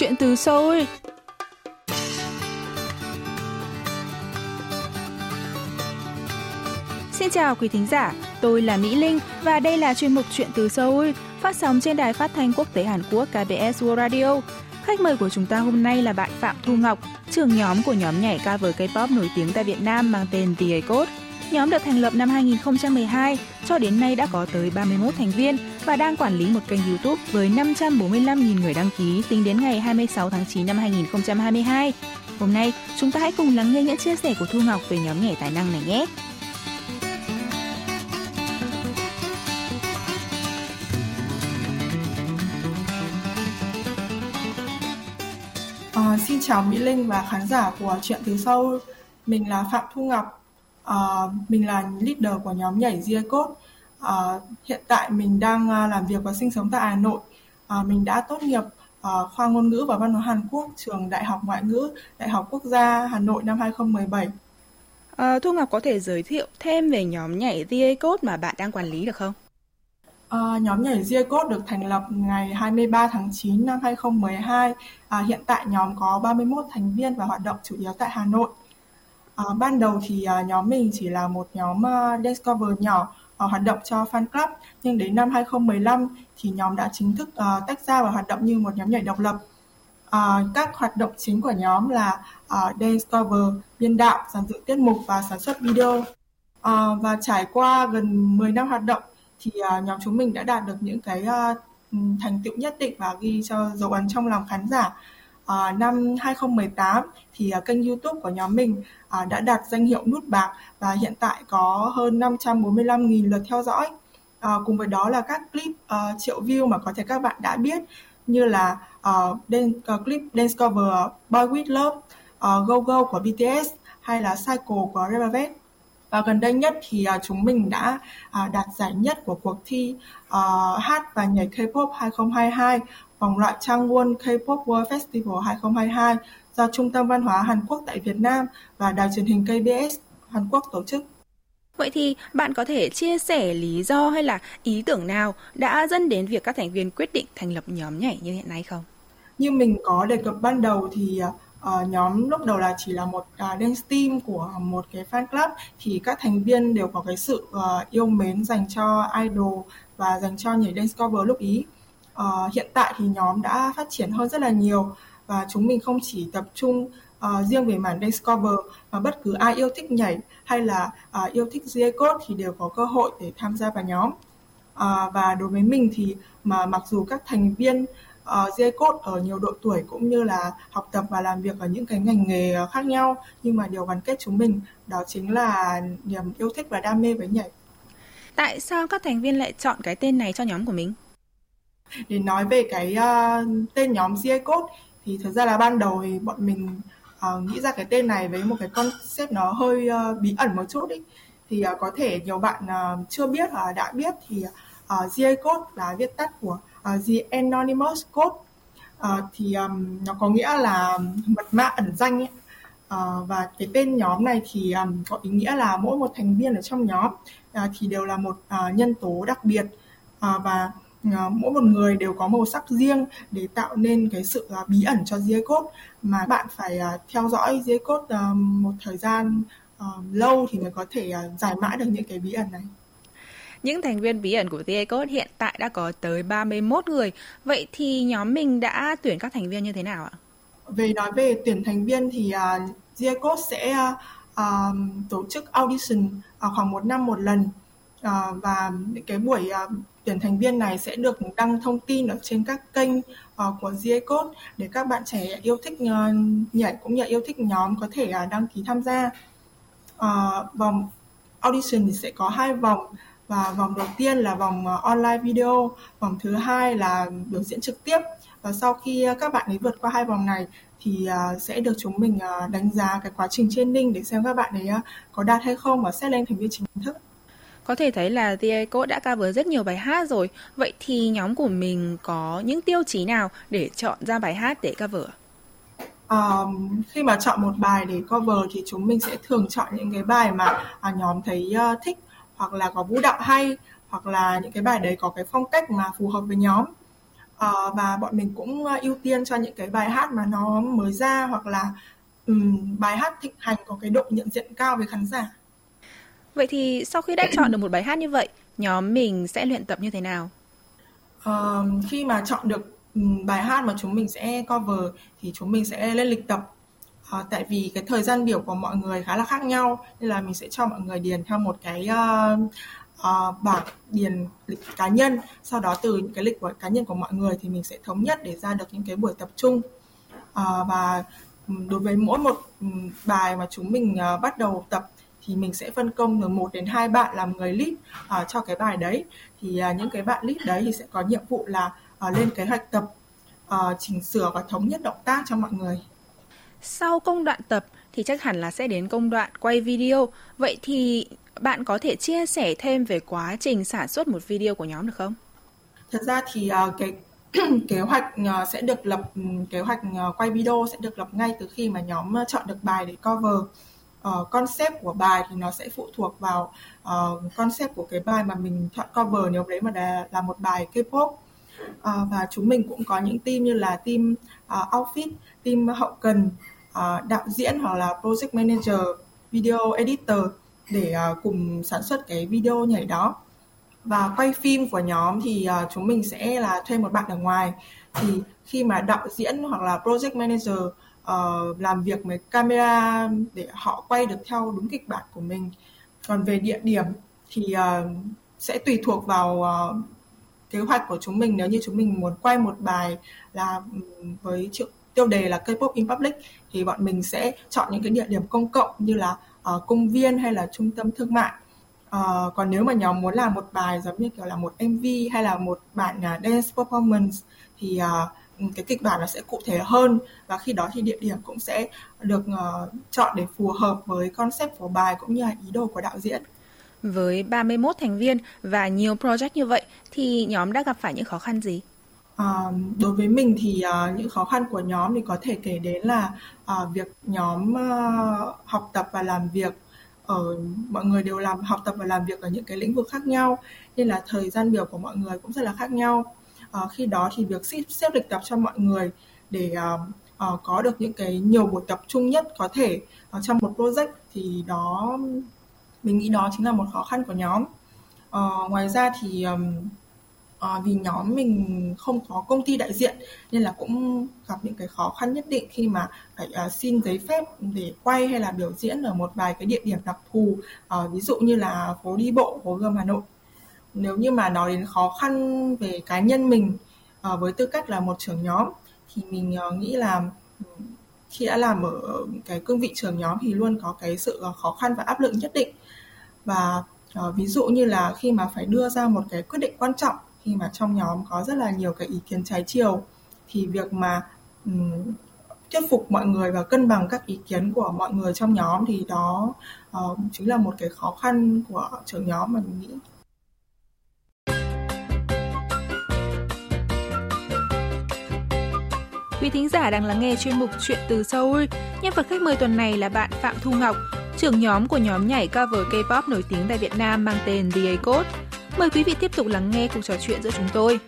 chuyện từ Seoul. Xin chào quý thính giả, tôi là Mỹ Linh và đây là chuyên mục Chuyện từ Seoul phát sóng trên đài phát thanh quốc tế Hàn Quốc KBS World Radio. Khách mời của chúng ta hôm nay là bạn Phạm Thu Ngọc, trưởng nhóm của nhóm nhảy cover K-pop nổi tiếng tại Việt Nam mang tên The Code. Nhóm được thành lập năm 2012, cho đến nay đã có tới 31 thành viên và đang quản lý một kênh YouTube với 545.000 người đăng ký tính đến ngày 26 tháng 9 năm 2022. Hôm nay, chúng ta hãy cùng lắng nghe những chia sẻ của Thu Ngọc về nhóm nhảy tài năng này nhé. À, xin chào Mỹ Linh và khán giả của Chuyện từ sâu. Mình là Phạm Thu Ngọc, À, mình là leader của nhóm nhảy Diacode Uh, hiện tại mình đang uh, làm việc và sinh sống tại Hà Nội. Uh, mình đã tốt nghiệp uh, khoa ngôn ngữ và văn hóa Hàn Quốc, trường Đại học Ngoại ngữ, Đại học Quốc gia Hà Nội năm 2017. À, Thu Ngọc có thể giới thiệu thêm về nhóm nhảy Zia Code mà bạn đang quản lý được không? À, nhóm nhảy Zia Code được thành lập ngày 23 tháng 9 năm 2012. À, hiện tại nhóm có 31 thành viên và hoạt động chủ yếu tại Hà Nội. À, ban đầu thì à, nhóm mình chỉ là một nhóm à, dance cover nhỏ uh, hoạt động cho fan club nhưng đến năm 2015 thì nhóm đã chính thức uh, tách ra và hoạt động như một nhóm nhảy độc lập. Uh, các hoạt động chính của nhóm là uh, dance cover, biên đạo, giàn dựng tiết mục và sản xuất video. Uh, và trải qua gần 10 năm hoạt động thì uh, nhóm chúng mình đã đạt được những cái uh, thành tựu nhất định và ghi cho dấu ấn trong lòng khán giả à, năm 2018 thì à, kênh YouTube của nhóm mình à, đã đạt danh hiệu nút bạc và hiện tại có hơn 545.000 lượt theo dõi. À, cùng với đó là các clip uh, triệu view mà có thể các bạn đã biết như là uh, dance, uh, clip dance cover Boy With Love, uh, Go Go của BTS hay là Cycle của Revelvet. Và gần đây nhất thì uh, chúng mình đã uh, đạt giải nhất của cuộc thi uh, hát và nhảy K-pop 2022 vòng loại Changwon K-pop World Festival 2022 do Trung tâm Văn hóa Hàn Quốc tại Việt Nam và Đài truyền hình KBS Hàn Quốc tổ chức. Vậy thì bạn có thể chia sẻ lý do hay là ý tưởng nào đã dẫn đến việc các thành viên quyết định thành lập nhóm nhảy như hiện nay không? Như mình có đề cập ban đầu thì uh, nhóm lúc đầu là chỉ là một uh, dance team của một cái fan club thì các thành viên đều có cái sự uh, yêu mến dành cho idol và dành cho nhảy dance cover lúc ý. Uh, hiện tại thì nhóm đã phát triển hơn rất là nhiều và chúng mình không chỉ tập trung uh, riêng về mảng dance cover mà bất cứ ai yêu thích nhảy hay là uh, yêu thích j code thì đều có cơ hội để tham gia vào nhóm uh, và đối với mình thì mà mặc dù các thành viên uh, GA code ở nhiều độ tuổi cũng như là học tập và làm việc ở những cái ngành nghề khác nhau nhưng mà điều gắn kết chúng mình đó chính là niềm yêu thích và đam mê với nhảy. Tại sao các thành viên lại chọn cái tên này cho nhóm của mình? Để nói về cái uh, tên nhóm GA Code thì thực ra là ban đầu thì bọn mình uh, nghĩ ra cái tên này với một cái concept nó hơi uh, bí ẩn một chút ý. thì uh, có thể nhiều bạn uh, chưa biết hoặc đã biết thì uh, GA code là viết tắt của uh, The Anonymous Code uh, thì um, nó có nghĩa là mật mã ẩn danh ấy. Uh, và cái tên nhóm này thì um, có ý nghĩa là mỗi một thành viên ở trong nhóm uh, thì đều là một uh, nhân tố đặc biệt uh, và uh, mỗi một người đều có màu sắc riêng để tạo nên cái sự uh, bí ẩn cho dây code mà bạn phải uh, theo dõi dây code uh, một thời gian uh, lâu thì mới có thể uh, giải mã được những cái bí ẩn này. Những thành viên bí ẩn của TA Code hiện tại đã có tới 31 người. Vậy thì nhóm mình đã tuyển các thành viên như thế nào ạ? Về nói về tuyển thành viên thì uh, TA Code sẽ uh, uh, tổ chức audition uh, khoảng một năm một lần uh, và những cái buổi uh, tuyển thành viên này sẽ được đăng thông tin ở trên các kênh uh, của GA Code để các bạn trẻ yêu thích uh, nhảy cũng như yêu thích nhóm có thể uh, đăng ký tham gia. Uh, vòng audition thì sẽ có hai vòng và vòng đầu tiên là vòng uh, online video, vòng thứ hai là biểu diễn trực tiếp và sau khi uh, các bạn ấy vượt qua hai vòng này thì uh, sẽ được chúng mình đánh giá cái quá trình training để xem các bạn ấy có đạt hay không và xét lên thành viên chính thức. Có thể thấy là The Code đã cover rất nhiều bài hát rồi. Vậy thì nhóm của mình có những tiêu chí nào để chọn ra bài hát để cover? Um, khi mà chọn một bài để cover thì chúng mình sẽ thường chọn những cái bài mà à, nhóm thấy uh, thích hoặc là có vũ đạo hay hoặc là những cái bài đấy có cái phong cách mà phù hợp với nhóm. uh, và bọn mình cũng ưu tiên cho những cái bài hát mà nó mới ra hoặc là um, bài hát thịnh hành có cái độ nhận diện cao với khán giả. Vậy thì sau khi đã chọn được một bài hát như vậy, nhóm mình sẽ luyện tập như thế nào? Uh, khi mà chọn được bài hát mà chúng mình sẽ cover thì chúng mình sẽ lên lịch tập à, tại vì cái thời gian biểu của mọi người khá là khác nhau nên là mình sẽ cho mọi người điền theo một cái uh, uh, bảng điền lịch cá nhân. Sau đó từ những cái lịch của cá nhân của mọi người thì mình sẽ thống nhất để ra được những cái buổi tập trung. Uh, và ừ, đối với mỗi một ừ, bài mà chúng mình uh, bắt đầu tập thì mình sẽ phân công từ một đến hai bạn làm người lead uh, cho cái bài đấy. Thì uh, những cái bạn lead đấy thì sẽ có nhiệm vụ là uh, lên kế hoạch tập uh, chỉnh sửa và thống nhất động tác cho mọi người sau công đoạn tập thì chắc hẳn là sẽ đến công đoạn quay video. Vậy thì bạn có thể chia sẻ thêm về quá trình sản xuất một video của nhóm được không? Thật ra thì uh, cái kế hoạch ờ, sẽ được lập ừ, kế hoạch ờ, quay video sẽ được lập ngay từ khi mà nhóm chọn được bài để cover. Uh, concept của bài thì nó sẽ phụ thuộc vào uh, concept của cái bài mà mình chọn cover. Nếu đấy mà là, là một bài K-pop uh, và chúng mình cũng có những team như là team uh, outfit, team hậu cần, uh, đạo diễn hoặc là project manager, video editor để uh, cùng sản xuất cái video nhảy đó. Và quay phim của nhóm thì uh, chúng mình sẽ là thuê một bạn ở ngoài. Thì khi mà đạo diễn hoặc là project manager uh, làm việc với camera để họ quay được theo đúng kịch bản của mình. Còn về địa điểm thì uh, sẽ tùy thuộc vào uh, kế hoạch của chúng mình. Nếu như chúng mình muốn quay một bài là ừ, với triệu tiêu đề là K-pop in public thì bọn mình sẽ chọn những cái địa điểm công cộng như là uh, công viên hay là trung tâm thương mại uh, còn nếu mà nhóm muốn làm một bài giống như kiểu là một MV hay là một bản uh, dance performance thì uh, cái kịch bản nó sẽ cụ thể hơn và khi đó thì địa điểm cũng sẽ được uh, chọn để phù hợp với concept của bài cũng như là ý đồ của đạo diễn. Với 31 thành viên và nhiều project như vậy thì nhóm đã gặp phải những khó khăn gì? À, đối với mình thì uh, những khó khăn của nhóm thì có thể kể đến là uh, việc nhóm uh, học tập và làm việc ở mọi người đều làm học tập và làm việc ở những cái lĩnh vực khác nhau nên là thời gian biểu của mọi người cũng rất là khác nhau. Uh, khi đó thì việc xếp, xếp lịch tập cho mọi người để uh, uh, có được những cái nhiều buổi tập trung nhất có thể uh, trong một project thì đó mình nghĩ đó chính là một khó khăn của nhóm. Uh, ngoài ra thì um, uh, vì nhóm mình không có công ty đại diện nên là cũng gặp những cái khó khăn nhất định khi mà phải uh, xin giấy phép để quay hay là biểu diễn ở một vài cái địa điểm đặc thù uh, ví dụ như là phố đi bộ phố gươm hà nội. Nếu như mà nói đến khó khăn về cá nhân mình uh, với tư cách là một trưởng nhóm thì mình uh, nghĩ là ừ, khi đã làm ở cái cương vị trưởng nhóm thì luôn có cái sự khó khăn và áp lực nhất định. Và uh, ví dụ như là khi mà phải đưa ra một cái quyết định quan trọng khi mà trong nhóm có rất là nhiều cái ý kiến trái chiều thì việc mà um, thuyết phục mọi người và cân bằng các ý kiến của mọi người trong nhóm thì đó uh, chính là một cái khó khăn của trưởng nhóm mà mình nghĩ Quý thính giả đang lắng nghe chuyên mục Chuyện từ Seoul. Nhân vật khách mời tuần này là bạn Phạm Thu Ngọc, trưởng nhóm của nhóm nhảy cover K-pop nổi tiếng tại Việt Nam mang tên The A-Code. Mời quý vị tiếp tục lắng nghe cuộc trò chuyện giữa chúng tôi.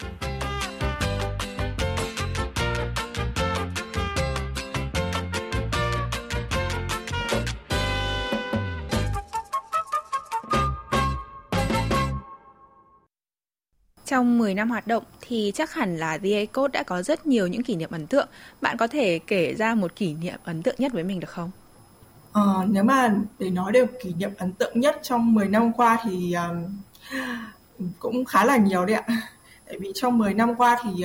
Trong 10 năm hoạt động thì chắc hẳn là The Code đã có rất nhiều những kỷ niệm ấn tượng. Bạn có thể kể ra một kỷ niệm ấn tượng nhất với mình được không? Ờ, nếu mà để nói được kỷ niệm ấn tượng nhất trong 10 năm qua thì um, cũng khá là nhiều đấy ạ. Tại vì trong 10 năm qua thì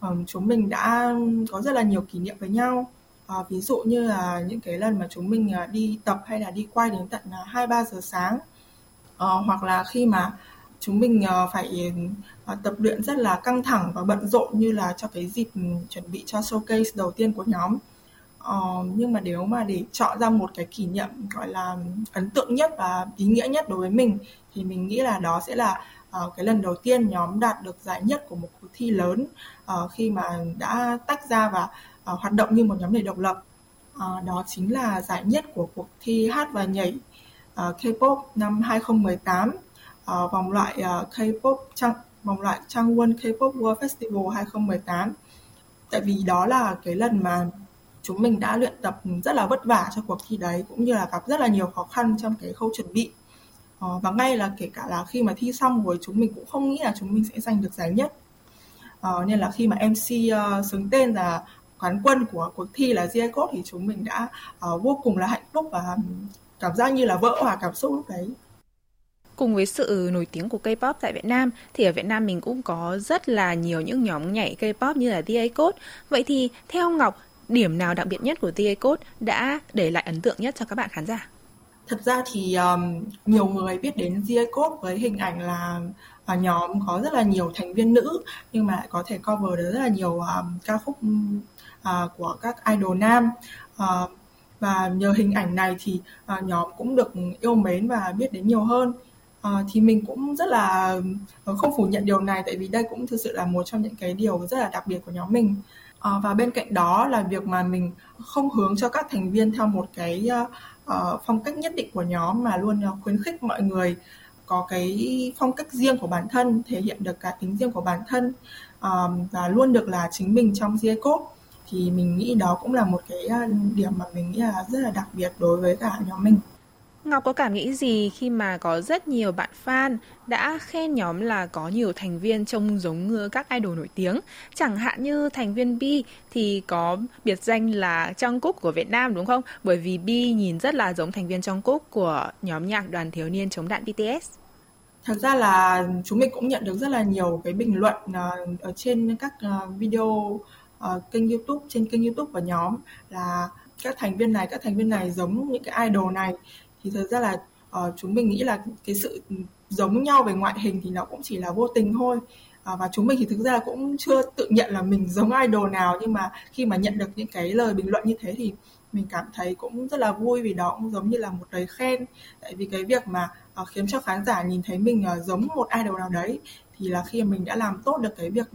um, chúng mình đã có rất là nhiều kỷ niệm với nhau. à, ví dụ như là những cái lần mà chúng mình ờ, đi tập hay là đi quay đến tận ờ, 2-3 giờ sáng. à, hoặc là khi mà chúng mình phải tập luyện rất là căng thẳng và bận rộn như là cho cái dịp chuẩn bị cho showcase đầu tiên của nhóm uh, nhưng mà nếu mà để chọn ra một cái kỷ niệm gọi là ấn tượng nhất và ý nghĩa nhất đối với mình thì mình nghĩ là đó sẽ là uh, cái lần đầu tiên nhóm đạt được giải nhất của một cuộc thi lớn uh, khi mà đã tách ra và uh, hoạt động như một nhóm để độc lập. Uh, đó chính là giải nhất của cuộc thi hát và nhảy uh, K-pop năm 2018 uh, vòng loại uh, K-pop trang vòng loại Changwon K-pop World Festival 2018 tại vì đó là cái lần mà chúng mình đã luyện tập rất là vất vả cho cuộc thi đấy cũng như là gặp rất là nhiều khó khăn trong cái khâu chuẩn bị. Ờ, và ngay là kể cả là khi mà thi xong rồi chúng mình cũng không nghĩ là chúng mình sẽ giành được giải nhất. Ờ, nên là khi mà MC uh, ờ, xứng tên là quán quân của cuộc thi là Code thì chúng mình đã uh, vô cùng là hạnh phúc và cảm giác như là vỡ hòa cảm xúc lúc đấy. Cùng với sự nổi tiếng của K-pop tại Việt Nam thì ở Việt Nam mình cũng có rất là nhiều những nhóm nhảy K-pop như là The Code. Vậy thì theo Ngọc, điểm nào đặc biệt nhất của TA Code đã để lại ấn tượng nhất cho các bạn khán giả? Thật ra thì um, nhiều người biết đến TA Code với hình ảnh là uh, nhóm có rất là nhiều thành viên nữ nhưng mà có thể cover được rất là nhiều um, ca khúc uh, của các idol nam. Uh, và nhờ hình ảnh này thì uh, nhóm cũng được yêu mến và biết đến nhiều hơn À, thì mình cũng rất là không phủ nhận điều này tại vì đây cũng thực sự là một trong những cái điều rất là đặc biệt của nhóm mình à, và bên cạnh đó là việc mà mình không hướng cho các thành viên theo một cái uh, phong cách nhất định của nhóm mà luôn khuyến khích mọi người có cái phong cách riêng của bản thân thể hiện được cả tính riêng của bản thân um, và luôn được là chính mình trong GA Code. Thì mình nghĩ đó cũng là một cái điểm mà mình nghĩ là rất là đặc biệt đối với cả nhóm mình. Ngọc có cảm nghĩ gì khi mà có rất nhiều bạn fan đã khen nhóm là có nhiều thành viên trông giống các idol nổi tiếng. Chẳng hạn như thành viên Bi thì có biệt danh là Jungkook của Việt Nam, đúng không? Bởi vì Bi nhìn rất là giống thành viên Jungkook của nhóm nhạc đoàn thiếu niên chống đạn BTS. Thật ra là chúng mình cũng nhận được rất là nhiều cái bình luận ờ, ở trên các ờ, video ờ, kênh YouTube, trên kênh YouTube của nhóm là các thành viên này, các thành viên này giống những cái idol này thì thực ra là uh, chúng mình nghĩ là cái sự giống nhau về ngoại hình thì nó cũng chỉ là vô tình thôi. Uh, và chúng mình thì thực ra cũng chưa tự nhận là mình giống idol nào nhưng mà khi mà nhận được những cái lời bình luận như thế thì mình cảm thấy cũng rất là vui vì đó cũng giống như là một lời khen. Tại vì cái việc mà uh, khiến cho khán giả nhìn thấy mình uh, giống một idol nào đấy thì là khi mình đã làm tốt được cái việc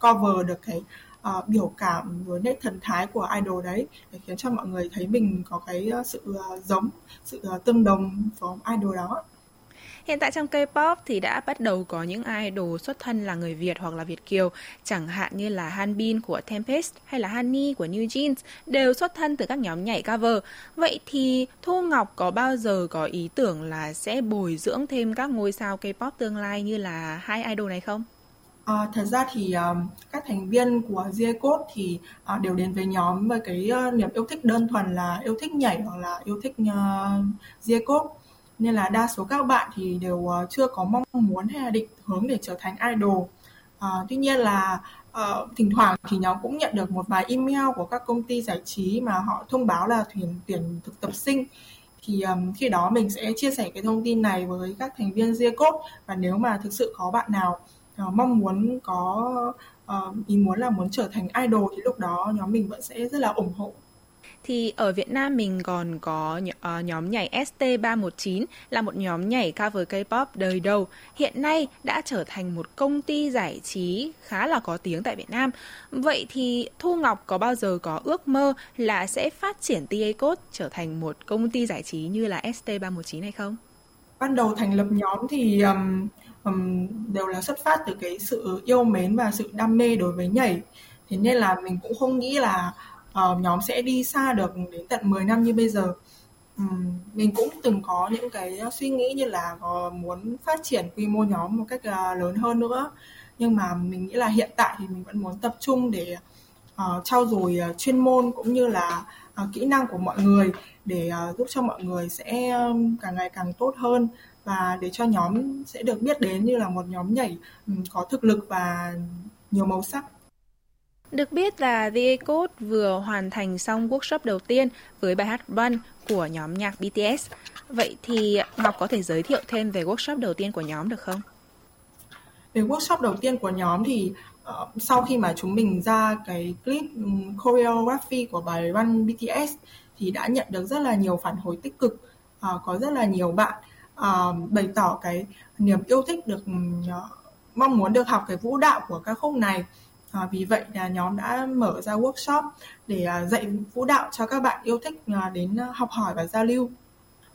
cover được cái uh, biểu cảm với nét thần thái của idol đấy để khiến cho mọi người thấy mình có cái ờ, sự uh, giống sự uh, tương đồng với idol đó Hiện tại trong K-pop thì đã bắt đầu có những idol xuất thân là người Việt hoặc là Việt kiều, chẳng hạn như là Hanbin của Tempest hay là Hani của New Jeans đều xuất thân từ các nhóm nhảy cover. Vậy thì Thu Ngọc có bao giờ có ý tưởng là sẽ bồi dưỡng thêm các ngôi sao K-pop tương lai như là hai idol này không? À, thật ra thì um, các thành viên của Ziecode thì uh, đều đến với nhóm với cái uh, niềm yêu thích đơn thuần là yêu thích nhảy hoặc là yêu thích uh, Ziecode nên là đa số các bạn thì đều uh, chưa có mong muốn hay là định hướng để trở thành idol. Uh, tuy nhiên là uh, thỉnh thoảng thì nhóm cũng nhận được một vài email của các công ty giải trí mà họ thông báo là tuyển tuyển thực tập sinh thì um, khi đó mình sẽ chia sẻ cái thông tin này với các thành viên Ziecode và nếu mà thực sự có bạn nào uh, mong muốn có uh, ý muốn là muốn trở thành idol thì lúc đó nhóm mình vẫn sẽ rất là ủng hộ thì ở Việt Nam mình còn có uh, nhóm nhảy ST319 là một nhóm nhảy cover K-pop đời đầu. Hiện nay đã trở thành một công ty giải trí khá là có tiếng tại Việt Nam. Vậy thì Thu Ngọc có bao giờ có ước mơ là sẽ phát triển TA Code trở thành một công ty giải trí như là ST319 hay không? Ban đầu thành lập nhóm thì um, um, đều là xuất phát từ cái sự yêu mến và sự đam mê đối với nhảy. Thế nên là mình cũng không nghĩ là uh, nhóm sẽ đi xa được đến tận 10 năm như bây giờ. Um, mình cũng từng có những cái suy nghĩ như là uh, muốn phát triển quy mô nhóm một cách uh, lớn hơn nữa. Nhưng mà mình nghĩ là hiện tại thì mình vẫn muốn tập trung để uh, trau dồi uh, chuyên môn cũng như là uh, kỹ năng của mọi người để uh, giúp cho mọi người sẽ um, càng ngày càng tốt hơn và để cho nhóm sẽ được biết đến như là một nhóm nhảy có thực lực và nhiều màu sắc. Được biết là The Code vừa hoàn thành xong workshop đầu tiên với bài hát Run của nhóm nhạc BTS. Vậy thì Ngọc có thể giới thiệu thêm về workshop đầu tiên của nhóm được không? Về workshop đầu tiên của nhóm thì uh, sau khi mà chúng mình ra cái clip um, choreography của bài Run BTS thì đã nhận được rất là nhiều phản hồi tích cực. Uh, có rất là nhiều bạn uh, bày tỏ cái niềm yêu thích được uh, mong muốn được học cái vũ đạo của ca khúc này À, vì vậy là nhóm đã mở ra workshop để uh, dạy vũ đạo cho các bạn yêu thích uh, đến uh, học hỏi và giao lưu.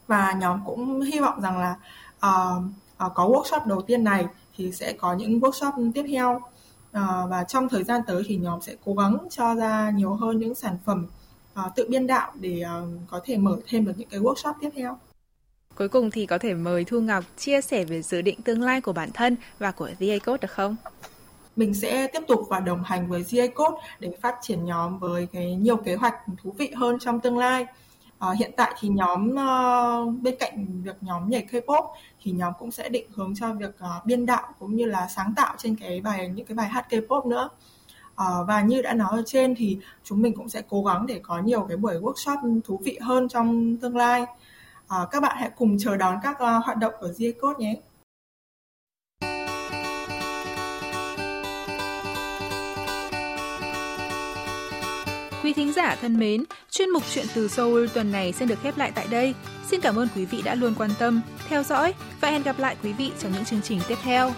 Và nhóm cũng hy vọng rằng là uh, uh, có workshop đầu tiên này thì sẽ có những workshop tiếp theo à, và trong thời gian tới thì nhóm sẽ cố gắng cho ra nhiều hơn những sản phẩm à, tự biên đạo để à, có thể mở thêm được những cái workshop tiếp theo. Cuối cùng thì có thể mời Thu Ngọc chia sẻ về dự định tương lai của bản thân và của VA Code được không? Mình sẽ tiếp tục và đồng hành với GA Code để phát triển nhóm với cái nhiều kế hoạch thú vị hơn trong tương lai. À, hiện tại thì nhóm uh, bên cạnh việc nhóm nhảy K-pop thì nhóm cũng sẽ định hướng cho việc uh, biên đạo cũng như là sáng tạo trên cái bài những cái bài hát K-pop nữa. Uh, và như đã nói ở trên thì chúng mình cũng sẽ cố gắng để có nhiều cái buổi workshop thú vị hơn trong tương lai. Ờ, các bạn hãy cùng chờ đón các uh, hoạt động của GA Code nhé. Quý thính giả thân mến, chuyên mục chuyện từ Seoul tuần này xin được khép lại tại đây. Xin cảm ơn quý vị đã luôn quan tâm, theo dõi và hẹn gặp lại quý vị trong những chương trình tiếp theo.